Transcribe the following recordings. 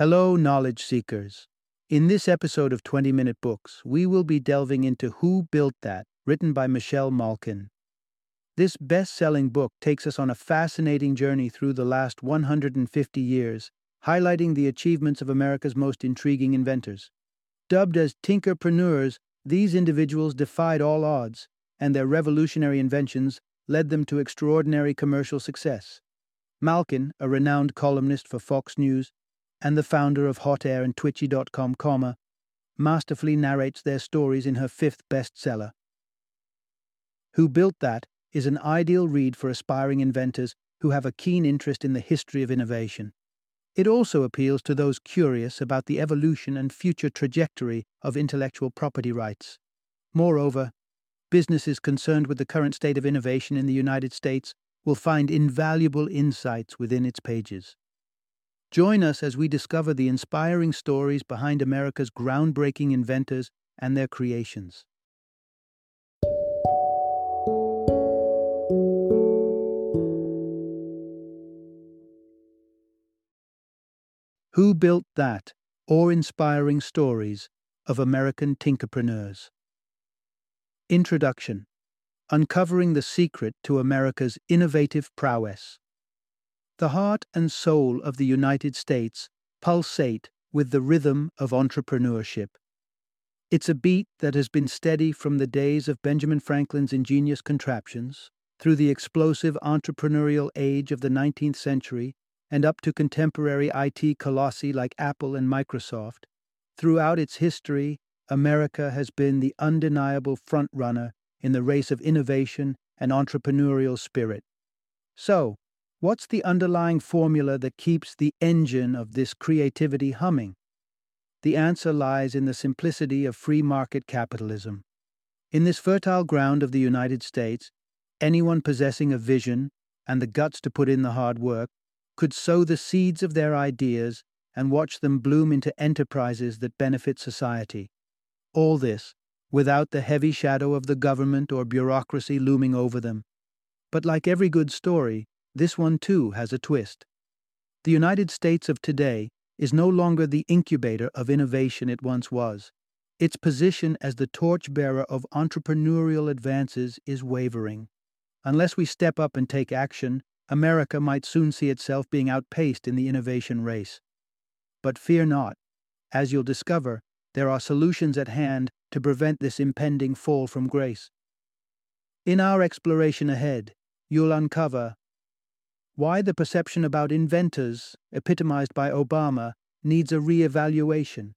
Hello, knowledge seekers. In this episode of 20 Minute Books, we will be delving into Who Built That, written by Michelle Malkin. This best selling book takes us on a fascinating journey through the last 150 years, highlighting the achievements of America's most intriguing inventors. Dubbed as tinkerpreneurs, these individuals defied all odds, and their revolutionary inventions led them to extraordinary commercial success. Malkin, a renowned columnist for Fox News and the founder of Hot Air and Twitchy.com, comma, masterfully narrates their stories in her fifth bestseller. Who Built That is an ideal read for aspiring inventors who have a keen interest in the history of innovation. It also appeals to those curious about the evolution and future trajectory of intellectual property rights. Moreover, businesses concerned with the current state of innovation in the United States will find invaluable insights within its pages. Join us as we discover the inspiring stories behind America's groundbreaking inventors and their creations. Who Built That? Awe Inspiring Stories of American Tinkerpreneurs. Introduction Uncovering the Secret to America's Innovative Prowess. The heart and soul of the United States pulsate with the rhythm of entrepreneurship. It's a beat that has been steady from the days of Benjamin Franklin's ingenious contraptions, through the explosive entrepreneurial age of the 19th century, and up to contemporary IT colossi like Apple and Microsoft. Throughout its history, America has been the undeniable frontrunner in the race of innovation and entrepreneurial spirit. So, what's the underlying formula that keeps the engine of this creativity humming? The answer lies in the simplicity of free market capitalism. In this fertile ground of the United States, anyone possessing a vision and the guts to put in the hard work could sow the seeds of their ideas and watch them bloom into enterprises that benefit society. All this without the heavy shadow of the government or bureaucracy looming over them. But like every good story, this one too has a twist. The United States of today is no longer the incubator of innovation it once was. Its position as the torchbearer of entrepreneurial advances is wavering. Unless we step up and take action, America might soon see itself being outpaced in the innovation race. But fear not. As you'll discover, there are solutions at hand to prevent this impending fall from grace. In our exploration ahead, you'll uncover why the perception about inventors, epitomized by Obama, needs a re evaluation,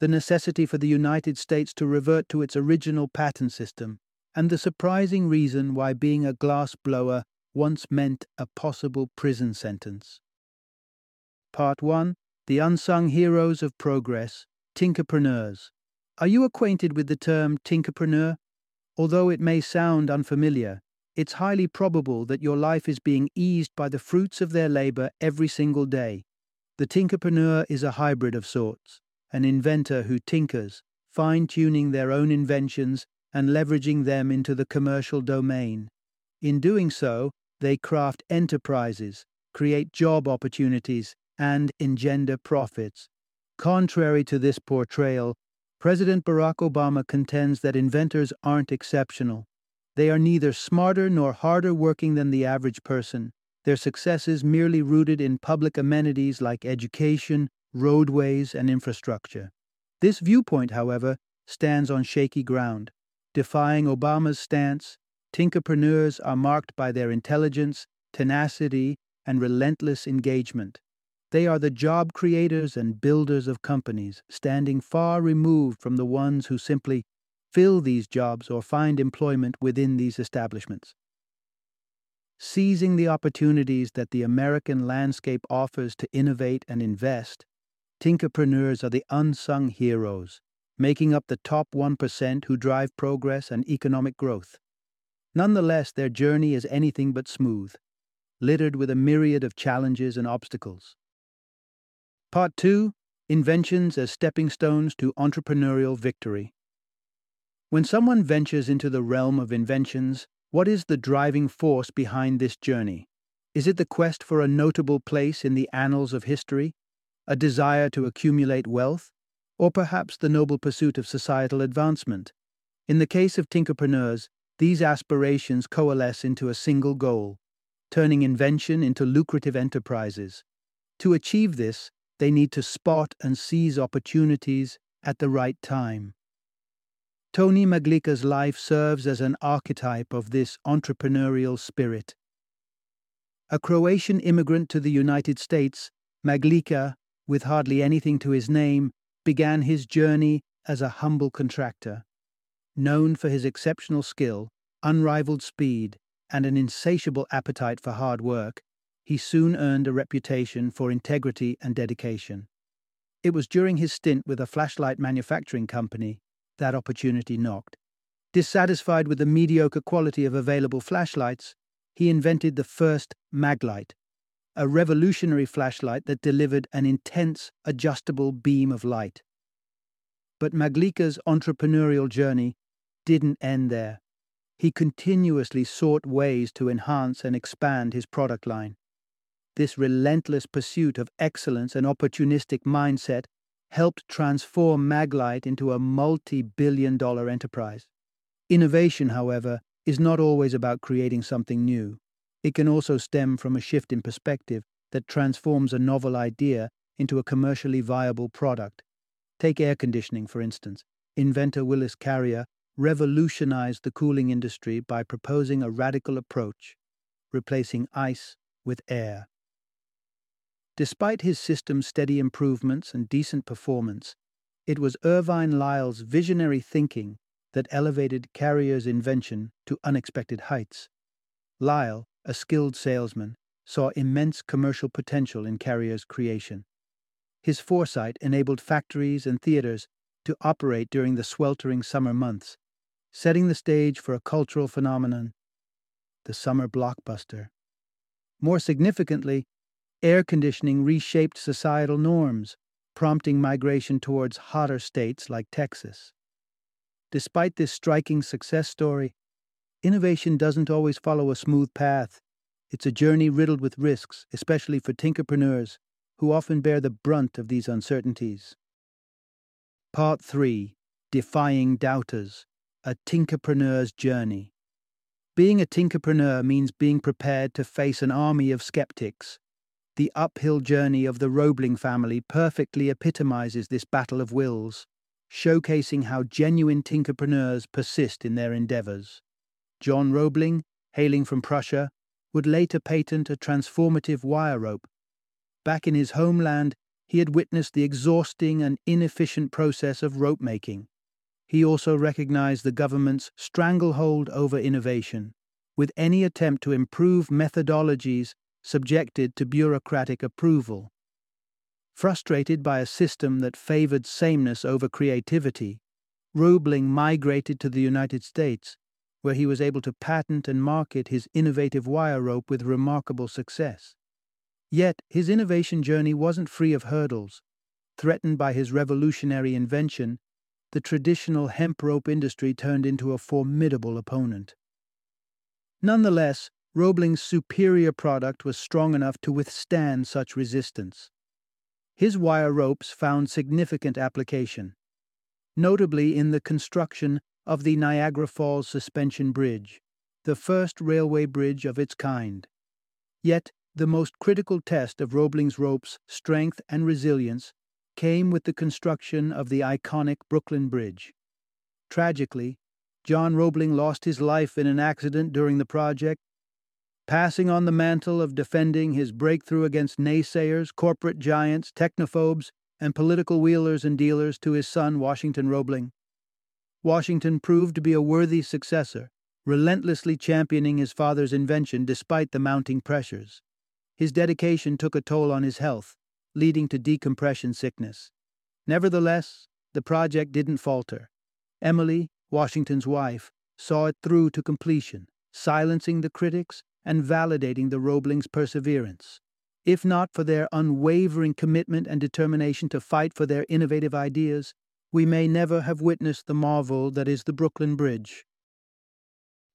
the necessity for the United States to revert to its original patent system, and the surprising reason why being a glass blower once meant a possible prison sentence. Part 1 The Unsung Heroes of Progress Tinkerpreneurs. Are you acquainted with the term tinkerpreneur? Although it may sound unfamiliar, it's highly probable that your life is being eased by the fruits of their labor every single day. The tinkerpreneur is a hybrid of sorts, an inventor who tinkers, fine tuning their own inventions and leveraging them into the commercial domain. In doing so, they craft enterprises, create job opportunities, and engender profits. Contrary to this portrayal, President Barack Obama contends that inventors aren't exceptional. They are neither smarter nor harder working than the average person. Their success is merely rooted in public amenities like education, roadways, and infrastructure. This viewpoint, however, stands on shaky ground. Defying Obama's stance, tinkerpreneurs are marked by their intelligence, tenacity, and relentless engagement. They are the job creators and builders of companies, standing far removed from the ones who simply fill these jobs or find employment within these establishments. Seizing the opportunities that the American landscape offers to innovate and invest, tinkerpreneurs are the unsung heroes, making up the top 1% who drive progress and economic growth. Nonetheless, their journey is anything but smooth, littered with a myriad of challenges and obstacles. Part 2 Inventions as Stepping Stones to Entrepreneurial Victory. When someone ventures into the realm of inventions, what is the driving force behind this journey? Is it the quest for a notable place in the annals of history? a desire to accumulate wealth, or perhaps the noble pursuit of societal advancement. In the case of tinkerpreneurs, these aspirations coalesce into a single goal, turning invention into lucrative enterprises. To achieve this, they need to spot and seize opportunities at the right time. Tony Maglica's life serves as an archetype of this entrepreneurial spirit. A Croatian immigrant to the United States, Maglica, with hardly anything to his name, began his journey as a humble contractor. Known for his exceptional skill, unrivaled speed, and an insatiable appetite for hard work, he soon earned a reputation for integrity and dedication. It was during his stint with a flashlight manufacturing company that opportunity knocked. Dissatisfied with the mediocre quality of available flashlights, he invented the first Maglite, a revolutionary flashlight that delivered an intense, adjustable beam of light. But Maglica's entrepreneurial journey didn't end there. He continuously sought ways to enhance and expand his product line. This relentless pursuit of excellence and opportunistic mindset helped transform Maglite into a multi billion dollar enterprise. Innovation, however, is not always about creating something new. It can also stem from a shift in perspective that transforms a novel idea into a commercially viable product. Take air conditioning, for instance. Inventor Willis Carrier revolutionized the cooling industry by proposing a radical approach, replacing ice with air. Despite his system's steady improvements and decent performance, it was Irvine Lyle's visionary thinking that elevated Carrier's invention to unexpected heights. Lyle, a skilled salesman, saw immense commercial potential in Carrier's creation. His foresight enabled factories and theaters to operate during the sweltering summer months, setting the stage for a cultural phenomenon the summer blockbuster. More significantly, air conditioning reshaped societal norms, prompting migration towards hotter states like Texas. Despite this striking success story, innovation doesn't always follow a smooth path. It's a journey riddled with risks, especially for tinkerpreneurs, who often bear the brunt of these uncertainties. Part 3 Defying Doubters A Tinkerpreneur's Journey. Being a tinkerpreneur means being prepared to face an army of skeptics, the uphill journey of the Roebling family perfectly epitomizes this battle of wills, showcasing how genuine tinkerpreneurs persist in their endeavors. John Roebling, hailing from Prussia, would later patent a transformative wire rope. Back in his homeland, he had witnessed the exhausting and inefficient process of rope making. He also recognized the government's stranglehold over innovation, with any attempt to improve methodologies subjected to bureaucratic approval. Frustrated by a system that favored sameness over creativity, Roebling migrated to the United States, where he was able to patent and market his innovative wire rope with remarkable success. Yet, his innovation journey wasn't free of hurdles. Threatened by his revolutionary invention, the traditional hemp rope industry turned into a formidable opponent. Nonetheless, Roebling's superior product was strong enough to withstand such resistance. His wire ropes found significant application, notably in the construction of the Niagara Falls Suspension Bridge, the first railway bridge of its kind. Yet, the most critical test of Roebling's ropes' strength and resilience came with the construction of the iconic Brooklyn Bridge. Tragically, John Roebling lost his life in an accident during the project passing on the mantle of defending his breakthrough against naysayers, corporate giants, technophobes, and political wheelers and dealers to his son, Washington Roebling. Washington proved to be a worthy successor, relentlessly championing his father's invention despite the mounting pressures. His dedication took a toll on his health, leading to decompression sickness. Nevertheless, the project didn't falter. Emily, Washington's wife, saw it through to completion, silencing the critics and validating the Roeblings' perseverance. If not for their unwavering commitment and determination to fight for their innovative ideas, we may never have witnessed the marvel that is the Brooklyn Bridge.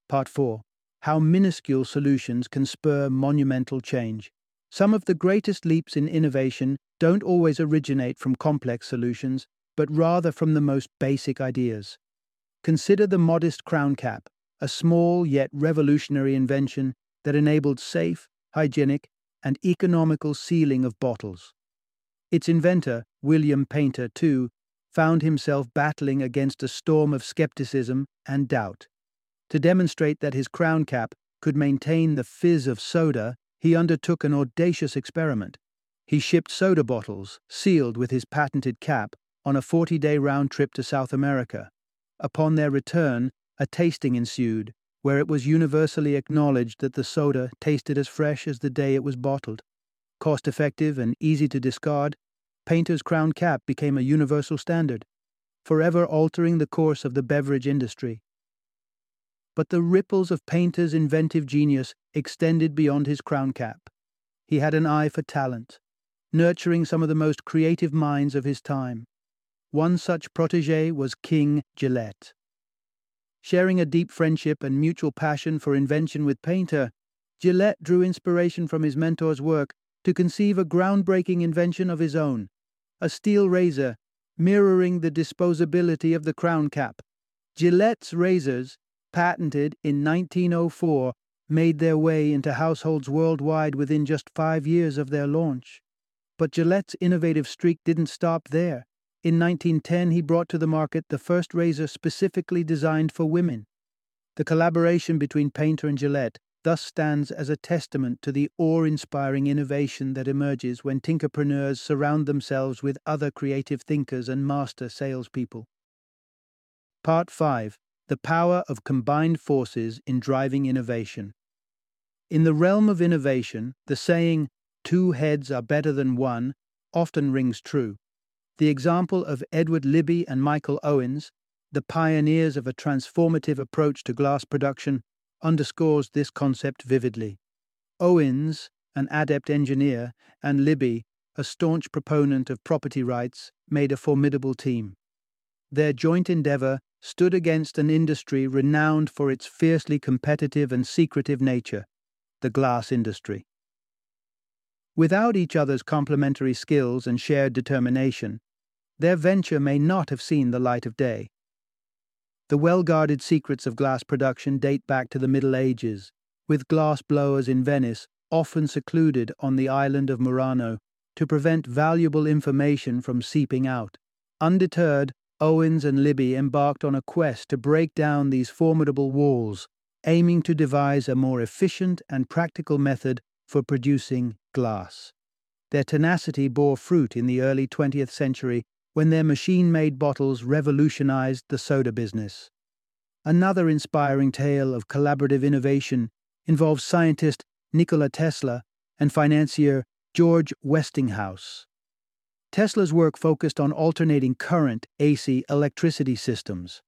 Part 4 How Minuscule Solutions Can Spur Monumental Change. Some of the greatest leaps in innovation don't always originate from complex solutions, but rather from the most basic ideas. Consider the modest crown cap, a small yet revolutionary invention that enabled safe, hygienic, and economical sealing of bottles. Its inventor, William Painter, too, found himself battling against a storm of skepticism and doubt. To demonstrate that his crown cap could maintain the fizz of soda, he undertook an audacious experiment. He shipped soda bottles, sealed with his patented cap, on a 40 day round trip to South America. Upon their return, a tasting ensued, where it was universally acknowledged that the soda tasted as fresh as the day it was bottled. Cost effective and easy to discard, Painter's crown cap became a universal standard, forever altering the course of the beverage industry. But the ripples of Painter's inventive genius extended beyond his crown cap. He had an eye for talent, nurturing some of the most creative minds of his time. One such protege was King Gillette. Sharing a deep friendship and mutual passion for invention with Painter, Gillette drew inspiration from his mentor's work to conceive a groundbreaking invention of his own a steel razor mirroring the disposability of the crown cap. Gillette's razors, patented in 1904, made their way into households worldwide within just five years of their launch. But Gillette's innovative streak didn't stop there. In 1910, he brought to the market the first razor specifically designed for women. The collaboration between Painter and Gillette thus stands as a testament to the awe inspiring innovation that emerges when tinkerpreneurs surround themselves with other creative thinkers and master salespeople. Part 5 The Power of Combined Forces in Driving Innovation. In the realm of innovation, the saying, two heads are better than one, often rings true. The example of Edward Libbey and Michael Owens, the pioneers of a transformative approach to glass production, underscores this concept vividly. Owens, an adept engineer, and Libbey, a staunch proponent of property rights, made a formidable team. Their joint endeavor stood against an industry renowned for its fiercely competitive and secretive nature, the glass industry. Without each other's complementary skills and shared determination, their venture may not have seen the light of day. The well guarded secrets of glass production date back to the Middle Ages, with glass blowers in Venice often secluded on the island of Murano to prevent valuable information from seeping out. Undeterred, Owens and Libbey embarked on a quest to break down these formidable walls, aiming to devise a more efficient and practical method for producing glass. Their tenacity bore fruit in the early 20th century when their machine made bottles revolutionized the soda business. Another inspiring tale of collaborative innovation involves scientist Nikola Tesla and financier George Westinghouse. Tesla's work focused on alternating current AC electricity systems.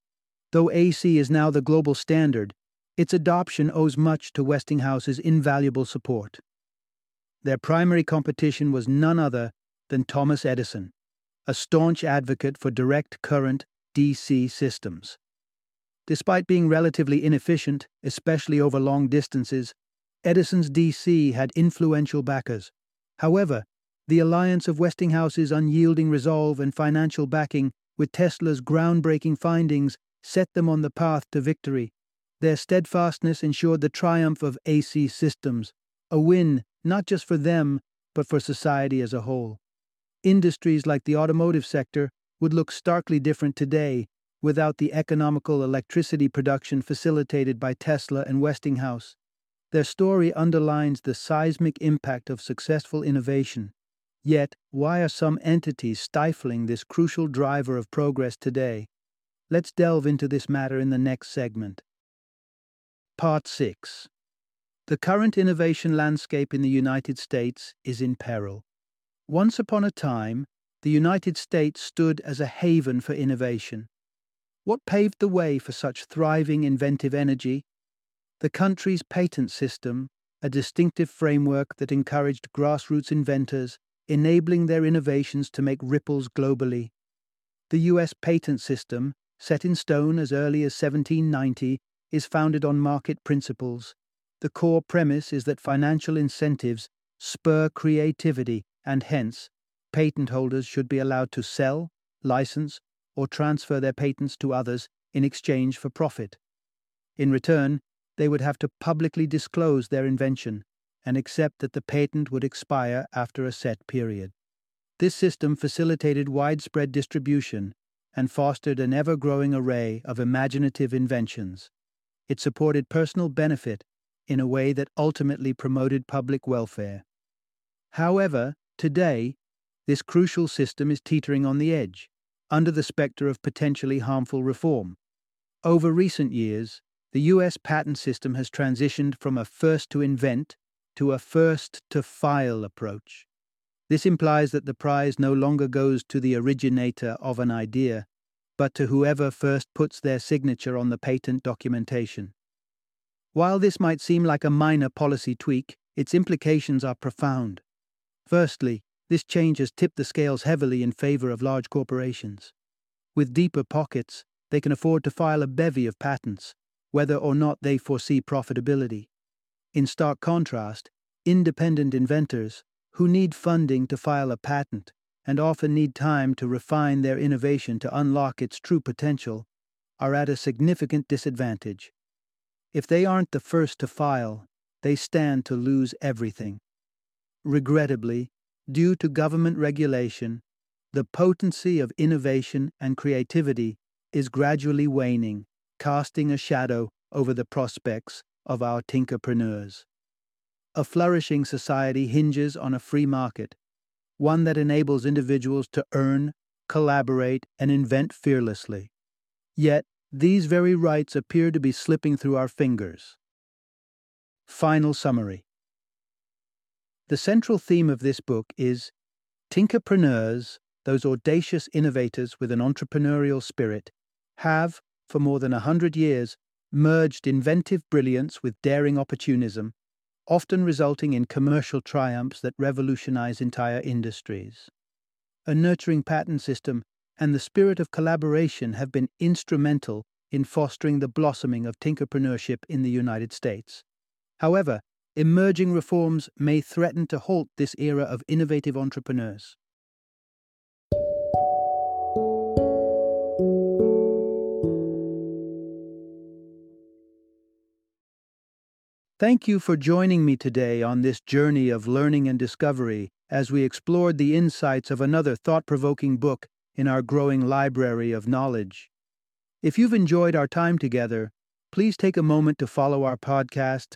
Though AC is now the global standard, its adoption owes much to Westinghouse's invaluable support. Their primary competition was none other than Thomas Edison a staunch advocate for direct current DC systems. Despite being relatively inefficient, especially over long distances, Edison's DC had influential backers. However, the alliance of Westinghouse's unyielding resolve and financial backing with Tesla's groundbreaking findings set them on the path to victory. Their steadfastness ensured the triumph of AC systems, a win not just for them, but for society as a whole. Industries like the automotive sector would look starkly different today without the economical electricity production facilitated by Tesla and Westinghouse. Their story underlines the seismic impact of successful innovation. Yet, why are some entities stifling this crucial driver of progress today? Let's delve into this matter in the next segment. Part 6 The current innovation landscape in the United States is in peril. Once upon a time, the United States stood as a haven for innovation. What paved the way for such thriving inventive energy? The country's patent system, a distinctive framework that encouraged grassroots inventors, enabling their innovations to make ripples globally. The US patent system, set in stone as early as 1790, is founded on market principles. The core premise is that financial incentives spur creativity, and hence, patent holders should be allowed to sell, license, or transfer their patents to others in exchange for profit. In return, they would have to publicly disclose their invention and accept that the patent would expire after a set period. This system facilitated widespread distribution and fostered an ever growing array of imaginative inventions. It supported personal benefit in a way that ultimately promoted public welfare. However, today, this crucial system is teetering on the edge, under the specter of potentially harmful reform. Over recent years, the US patent system has transitioned from a first to invent to a first to file approach. This implies that the prize no longer goes to the originator of an idea, but to whoever first puts their signature on the patent documentation. While this might seem like a minor policy tweak, its implications are profound. Firstly, this change has tipped the scales heavily in favor of large corporations. With deeper pockets, they can afford to file a bevy of patents, whether or not they foresee profitability. In stark contrast, independent inventors, who need funding to file a patent and often need time to refine their innovation to unlock its true potential, are at a significant disadvantage. If they aren't the first to file, they stand to lose everything. Regrettably, due to government regulation, the potency of innovation and creativity is gradually waning, casting a shadow over the prospects of our tinkerpreneurs. A flourishing society hinges on a free market, one that enables individuals to earn, collaborate, and invent fearlessly. Yet, these very rights appear to be slipping through our fingers. Final summary The central theme of this book is Tinkerpreneurs, those audacious innovators with an entrepreneurial spirit, have, for more than a hundred years, merged inventive brilliance with daring opportunism often resulting in commercial triumphs that revolutionize entire industries. A nurturing patent system and the spirit of collaboration have been instrumental in fostering the blossoming of tinkerpreneurship in the United States. However, emerging reforms may threaten to halt this era of innovative entrepreneurs. Thank you for joining me today on this journey of learning and discovery as we explored the insights of another thought provoking book in our growing library of knowledge. If you've enjoyed our time together, please take a moment to follow our podcast,